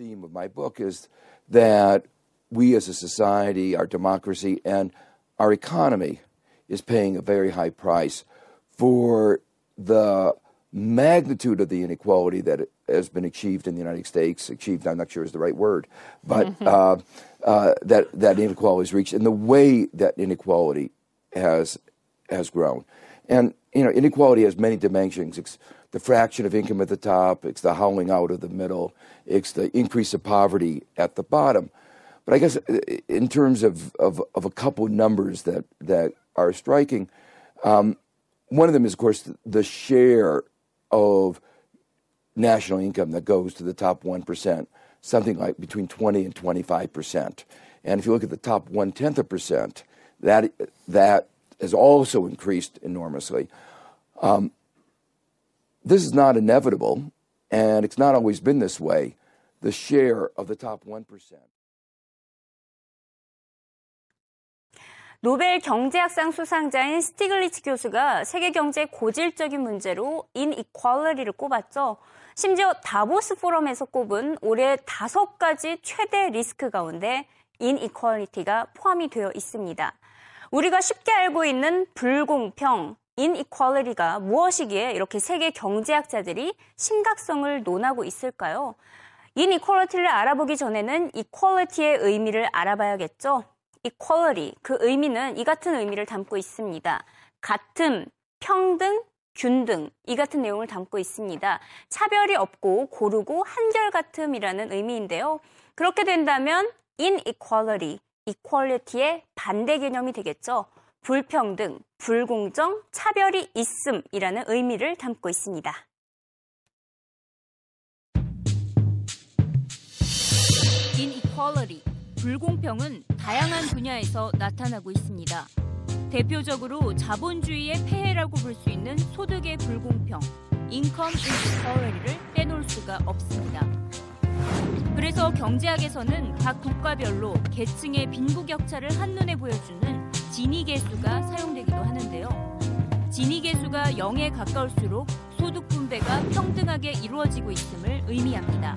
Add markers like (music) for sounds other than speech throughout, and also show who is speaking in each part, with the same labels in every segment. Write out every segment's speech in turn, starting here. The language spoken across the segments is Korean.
Speaker 1: theme of my book is that we as a society, our democracy, and our economy is paying a very high price for the magnitude of the inequality that has been achieved in the United States. Achieved, I'm not sure is the right word, but mm-hmm. uh, uh, that that inequality is reached, and the way that inequality has has grown, and you know, inequality has many dimensions. It's the fraction of income at the top. It's the howling out of the middle. It's the increase of poverty at the bottom. But I guess uh, in terms of, of, of a couple numbers that, that are striking, um, one of them is, of course, the share of national income that goes to the top 1%, something like between 20 and 25%. And if you look at the top one tenth of percent, that, that has also increased enormously. Um, this is not inevitable, and it's not always been this way. The share of the top 1%.
Speaker 2: 노벨 경제학상 수상자인 스티글리츠 교수가 세계 경제 고질적인 문제로 inequality를 꼽았죠. 심지어 다보스 포럼에서 꼽은 올해 다섯 가지 최대 리스크 가운데 inequality가 포함이 되어 있습니다. 우리가 쉽게 알고 있는 불공평, inequality가 무엇이기에 이렇게 세계 경제학자들이 심각성을 논하고 있을까요? inequality를 알아보기 전에는 equality의 의미를 알아봐야겠죠. equality, 그 의미는 이 같은 의미를 담고 있습니다. 같음, 평등, 균등, 이 같은 내용을 담고 있습니다. 차별이 없고 고르고 한결같음이라는 의미인데요. 그렇게 된다면 inequality, equality의 반대 개념이 되겠죠. 불평등, 불공정, 차별이 있음이라는 의미를 담고 있습니다. 불공평은 다양한 분야에서 나타나고 있습니다. 대표적으로 자본주의의 폐해라고 볼 수 있는 소득의 불공평, income inequality를 빼놓을 수가 없습니다. 그래서 경제학에서는 각 국가별로 계층의 빈부격차를 한눈에 보여주는 지니 계수가 사용되기도 하는데요. 지니 계수가 0에 가까울수록 소득 분배가 평등하게 이루어지고 있음을 의미합니다.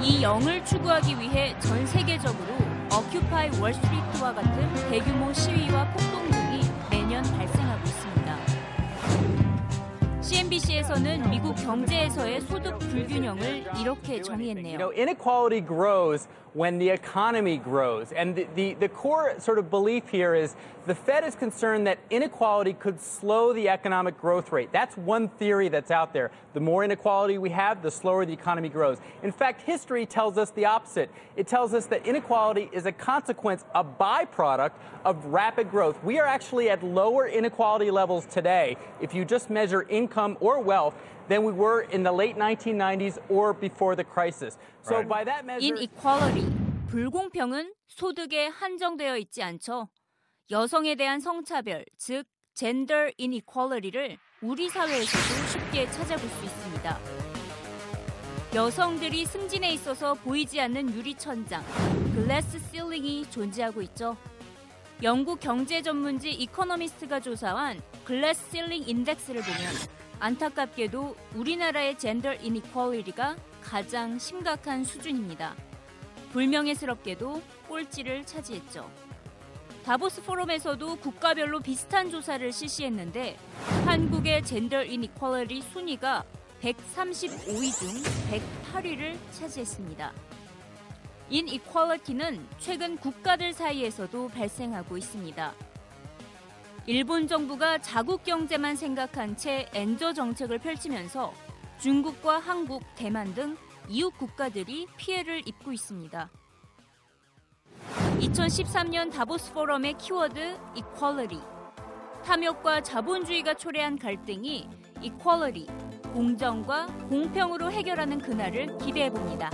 Speaker 2: 이 0을 추구하기 위해 전 세계적으로 어큐파이 월스트리트와 같은 대규모 시위와 폭동 등이 매년 발생하고 있습니다. CNBC에서는 미국 경제에서의 소득 불균형을 이렇게 정의했네요.
Speaker 3: When the economy grows. And the, the, the, core sort of belief here is the Fed is concerned that inequality could slow the economic growth rate. That's one theory that's out there. The more inequality we have, the slower the economy grows. In fact, history tells us the opposite. It tells us that inequality is a consequence, a byproduct of rapid growth. We are actually at lower inequality levels today if you just measure income or wealth than we were in the late 1990s or before the crisis. So right. by that measure,
Speaker 2: inequality 불공평은 소득에 한정되어 있지 않죠. 여성에 대한 성차별, 즉 gender inequality를 우리 사회에서도 쉽게 찾아볼 수 있습니다. 여성들이 승진에 있어서 보이지 않는 유리 천장, glass ceiling이 존재하고 있죠. 영국 경제 전문지 이코노미스트가 조사한 glass ceiling index를 보면 안타깝게도 우리나라의 gender inequality가 가장 심각한 수준입니다. 불명예스럽게도 꼴찌를 차지했죠. 다보스 포럼에서도 국가별로 비슷한 조사를 실시했는데 한국의 gender inequality 순위가 135위 중 108위를 차지했습니다. inequality는 최근 국가들 사이에서도 발생하고 있습니다. 일본 정부가 자국 경제만 생각한 채 엔저 정책을 펼치면서 중국과 한국, 대만 등 이웃 국가들이 피해를 입고 있습니다. 2013년 다보스 포럼의 키워드 equality. 탐욕과 자본주의가 초래한 갈등이 equality, 공정과 공평으로 해결하는 그날을 기대해 봅니다.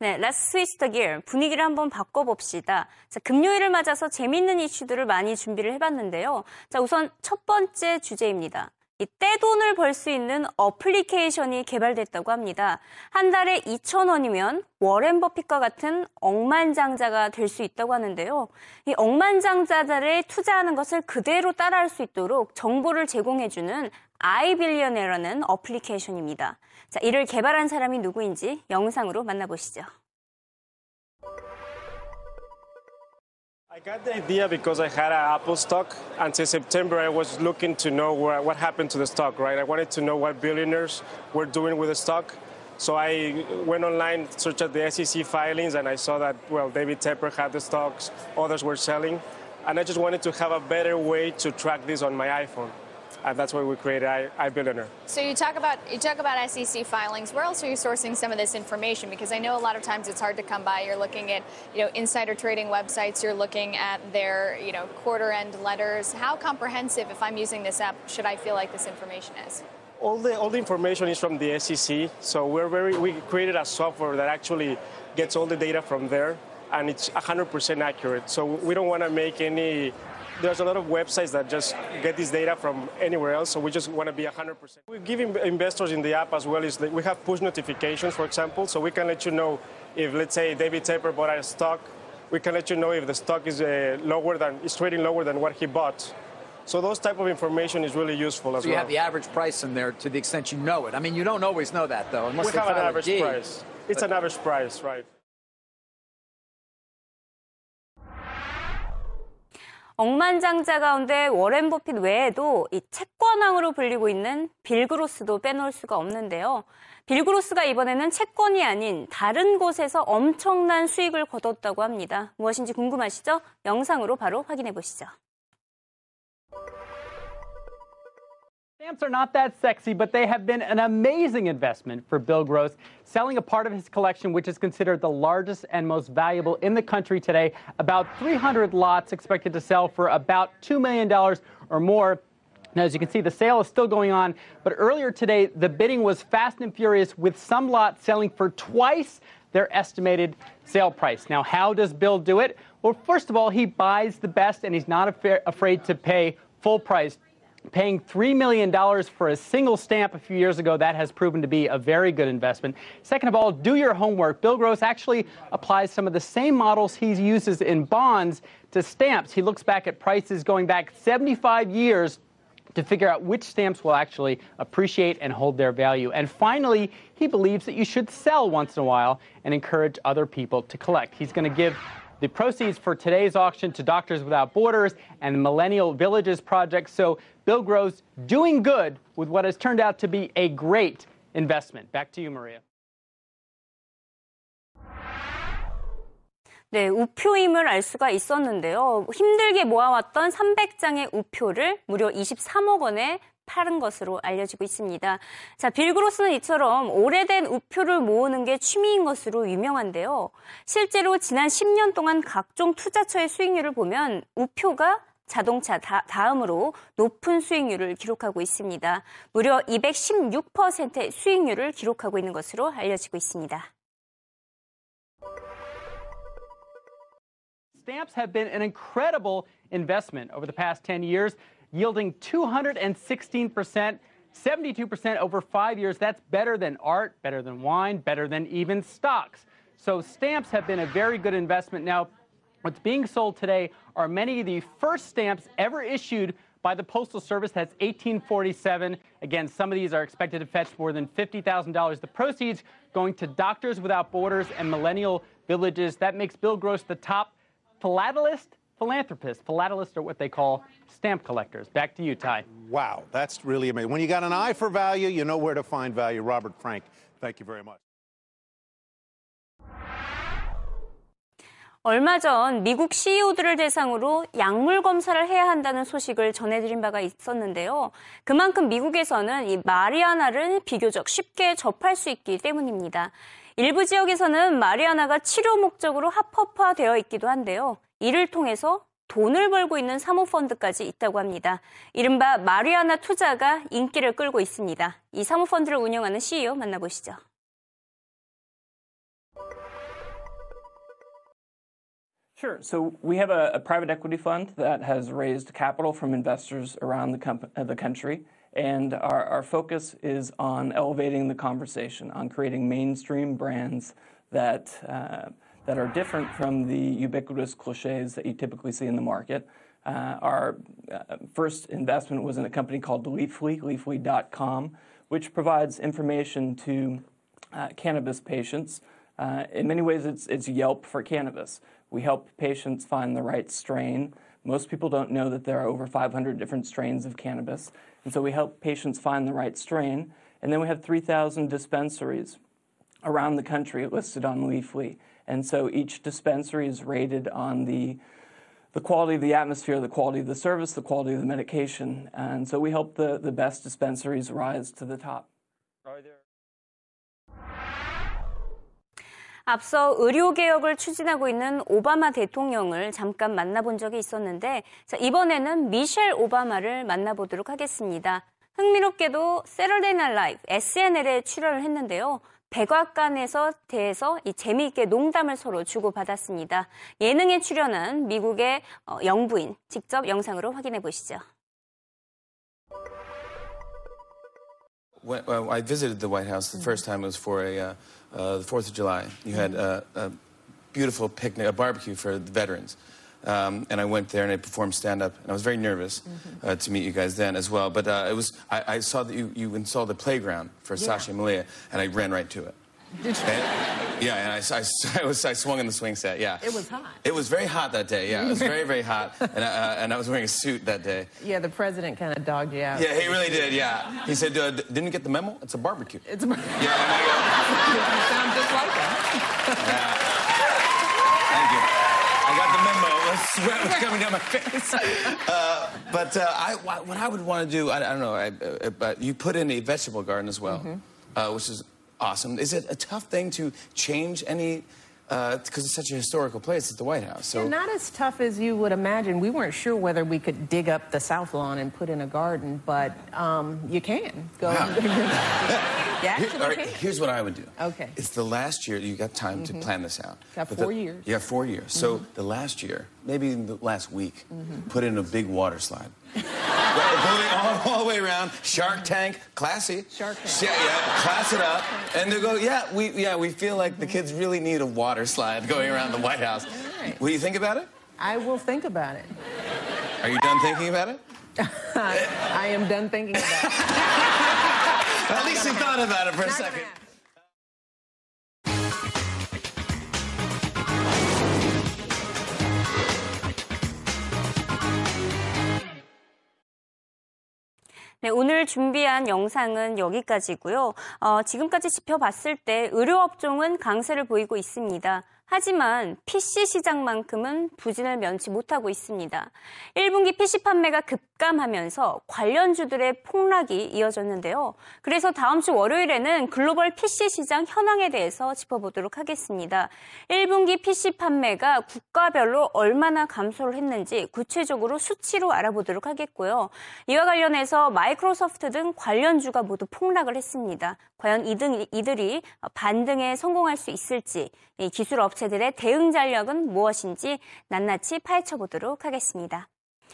Speaker 2: 네, Let's switch the gear. 분위기를 한번 바꿔봅시다. 자, 금요일을 맞아서 재밌는 이슈들을 많이 준비를 해봤는데요. 자, 우선 첫 번째 주제입니다.
Speaker 4: 이 떼돈을 벌 수 있는 어플리케이션이 개발됐다고 합니다. 한 달에 2,000원이면 워렌 버핏과 같은 억만장자가 될 수 있다고 하는데요. 이 억만장자들에 투자하는 것을 그대로 따라할 수 있도록 정보를 제공해주는 iBillionaire라는 어플리케이션입니다. 자, 이를 개발한 사람이 누구인지 영상으로 만나보시죠.
Speaker 5: I got the idea because I had an Apple stock. Until September, I was looking to know where, what happened to the stock, right? I wanted to know what billionaires were doing with the stock. So I went online, searched at the SEC filings, and I saw that, well, David Tepper had the stocks, others were selling. And I just wanted to have a better way to track this on my iPhone and that's why we created I, iBillionaire.
Speaker 6: So you talk about you talk about SEC filings. Where else are you sourcing some of this information? Because I know a lot of times it's hard to come by. You're looking at you know insider trading websites. You're looking at their you know quarter end letters. How comprehensive, if I'm using this app, should I feel like this information is?
Speaker 5: All the all the information is from the SEC. So we're very we created a software that actually gets all the data from there and it's 100% accurate. So we don't want to make any there's a lot of websites that just get this data from anywhere else, so we just want to be 100%. We give investors in the app as well is we have push notifications, for example, so we can let you know if, let's say, David Taper bought a stock, we can let you know if the stock is uh, lower than is trading lower than what he bought. So those type of information is really useful as
Speaker 7: so you
Speaker 5: well.
Speaker 7: have the average price in there to the extent you know it. I mean, you don't always know that though, unless
Speaker 5: we have an average price. It's
Speaker 7: But-
Speaker 5: an average price, right?
Speaker 4: 억만장자 가운데 워렌 버핏 외에도 이 채권왕으로 불리고 있는 빌 그로스도 빼놓을 수가 없는데요. 빌 그로스가 이번에는 채권이 아닌 다른 곳에서 엄청난 수익을 거뒀다고 합니다. 무엇인지 궁금하시죠? 영상으로 바로 확인해 보시죠.
Speaker 3: Stamps are not that sexy, but they have been an amazing investment for Bill Gross, selling a part of his collection, which is considered the largest and most valuable in the country today. About 300 lots expected to sell for about $2 million or more. Now, as you can see, the sale is still going on, but earlier today, the bidding was fast and furious, with some lots selling for twice their estimated sale price. Now, how does Bill do it? Well, first of all, he buys the best, and he's not afraid to pay full price paying $3 million for a single stamp a few years ago, that has proven to be a very good investment. Second of all, do your homework. Bill Gross actually applies some of the same models he uses in bonds to stamps. He looks back at prices going back 75 years to figure out which stamps will actually appreciate and hold their value. And finally, he believes that you should sell once in a while and encourage other people to collect. He's going to give the proceeds for today's auction to Doctors Without Borders and the Millennial Villages Project. So Bill Gross doing good with what has turned out to be a great investment. Back to you, Maria.
Speaker 4: 네, 우표임을 알 수가 있었는데요. 힘들게 모아왔던 300장의 우표를 무려 23억 원에 파는 것으로 알려지고 있습니다. 자, 빌 그로스는 이처럼 오래된 우표를 모으는 게 취미인 것으로 유명한데요. 실제로 지난 10년 동안 각종 투자처의 수익률을 보면 우표가 자동차 다, 다음으로 높은 수익률을 기록하고 있습니다. 무려 216%의 수익률을 기록하고 있는 것으로 알려지고 있습니다.
Speaker 3: Stamps have been an incredible investment over the past 10 years, yielding 216%, 72% over five years. That's better than art, better than wine, better than even stocks. So stamps have been a very good investment. Now, what's being sold today are many of the first stamps ever issued by the Postal Service. That's 1847. Again, some of these are expected to fetch more than $50,000. The proceeds going to Doctors Without Borders and Millennial Villages. That makes Bill Gross the top philatelist philanthropist. Philatelists are what they call stamp collectors. Back to you, Ty.
Speaker 8: Wow, that's really amazing. When you got an eye for value, you know where to find value. Robert Frank, thank you very much.
Speaker 4: 얼마 전 미국 CEO들을 대상으로 약물 검사를 해야 한다는 소식을 전해드린 바가 있었는데요. 그만큼 미국에서는 이 마리아나를 비교적 쉽게 접할 수 있기 때문입니다. 일부 지역에서는 마리아나가 치료 목적으로 합법화되어 있기도 한데요. 이를 통해서 돈을 벌고 있는 사모펀드까지 있다고 합니다. 이른바 마리아나 투자가 인기를 끌고 있습니다. 이 사모펀드를 운영하는 CEO 만나보시죠.
Speaker 9: Sure. So we have a, a private equity fund that has raised capital from investors around the, uh, the country. And our, our focus is on elevating the conversation, on creating mainstream brands that, uh, that are different from the ubiquitous cliches that you typically see in the market. Uh, our uh, first investment was in a company called Leafly, leafly.com, which provides information to uh, cannabis patients. Uh, in many ways, it's, it's Yelp for cannabis. We help patients find the right strain. Most people don't know that there are over 500 different strains of cannabis. And so we help patients find the right strain. And then we have 3,000 dispensaries around the country listed on Leafly. And so each dispensary is rated on the the quality of the atmosphere, the quality of the service, the quality of the medication. And so we help the, the best dispensaries rise to the top.
Speaker 4: 앞서 의료 개혁을 추진하고 있는 오바마 대통령을 잠깐 만나본 적이 있었는데 자, 이번에는 미셸 오바마를 만나보도록 하겠습니다. 흥미롭게도 세러데이 날 라이브 SNL에 출연을 했는데요. 백악관에서 대해서 이 재미있게 농담을 서로 주고받았습니다. 예능에 출연한 미국의 영부인 직접 영상으로 확인해 보시죠.
Speaker 10: When, well, I visited the White House the first time it was for a uh, uh, the Fourth of July. You had uh, a beautiful picnic, a barbecue for the veterans. Um, and I went there and I performed stand up. And I was very nervous mm-hmm. uh, to meet you guys then as well. But uh, it was I, I, saw that you, you installed the playground for yeah. Sasha Malia, and I ran right to it.
Speaker 11: Did you?
Speaker 10: And, yeah, and I, I, (laughs) I, was, I swung in the swing set, yeah.
Speaker 11: It was hot.
Speaker 10: It was very hot that day, yeah. It was very, very hot. (laughs) And, uh, and I was wearing a suit that day.
Speaker 11: Yeah, the president kind of dogged you out.
Speaker 10: Yeah, he really did, yeah. He said, uh, didn't you get the memo? It's a barbecue.
Speaker 11: It's a barbecue.
Speaker 10: Yeah, and I
Speaker 11: go, (laughs) you sound just like him.
Speaker 10: Yeah. Thank you. I got the memo. The sweat was coming down my face. (laughs) Uh, but uh, I, what I would want to do, I, I don't know, I, uh, but you put in a vegetable garden as well, mm -hmm. which is awesome. Is it a tough thing to change any because uh, it's such a historical place. It's the White House. So
Speaker 11: yeah, not as tough as you would imagine. We weren't sure whether we could dig up the south lawn and put in a garden, but um, you can go. Wow. (laughs)
Speaker 10: yeah, Here, right, here's what I would do.
Speaker 11: Okay.
Speaker 10: It's the last year you got time mm-hmm. to plan this out.
Speaker 11: Got but four
Speaker 10: the,
Speaker 11: years.
Speaker 10: Yeah, four years. Mm-hmm. So the last year, maybe the last week, mm-hmm. put in a big water slide. All, all, the way around. Shark Tank, classy.
Speaker 11: Shark Tank.
Speaker 10: Yeah, yeah, class it up. And they go, yeah, we yeah we feel like the kids really need a water slide going around the White House.
Speaker 11: Right.
Speaker 10: Will you think about it?
Speaker 11: I will think about it.
Speaker 10: Are you done thinking about it? (laughs)
Speaker 11: I am done thinking about it. (laughs)
Speaker 10: At least you thought about it for a second.
Speaker 4: 네, 오늘 준비한 영상은 여기까지고요. 어, 지금까지 짚어봤을 때 의료업종은 강세를 보이고 있습니다. 하지만 PC 시장만큼은 부진을 면치 못하고 있습니다. 1분기 PC 판매가 급감하면서 관련주들의 폭락이 이어졌는데요. 그래서 다음 주 월요일에는 글로벌 PC 시장 현황에 대해서 짚어보도록 하겠습니다. 1분기 PC 판매가 국가별로 얼마나 감소를 했는지 구체적으로 수치로 알아보도록 하겠고요. 이와 관련해서 마이크로소프트 등 관련주가 모두 폭락을 했습니다. 과연 이등, 이들이 반등에 성공할 수 있을지 기술 업체들의 대응 전략은 무엇인지 낱낱이 파헤쳐 보도록 하겠습니다.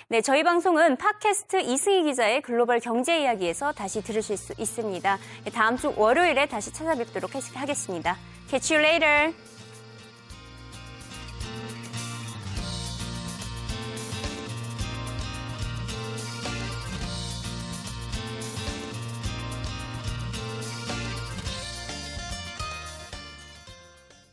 Speaker 4: 네, 저희 방송은 팟캐스트 이승희 기자의 글로벌 경제 이야기에서 다시 들으실 수 있습니다. 다음 주 월요일에 다시 찾아뵙도록 하겠습니다. Catch you later.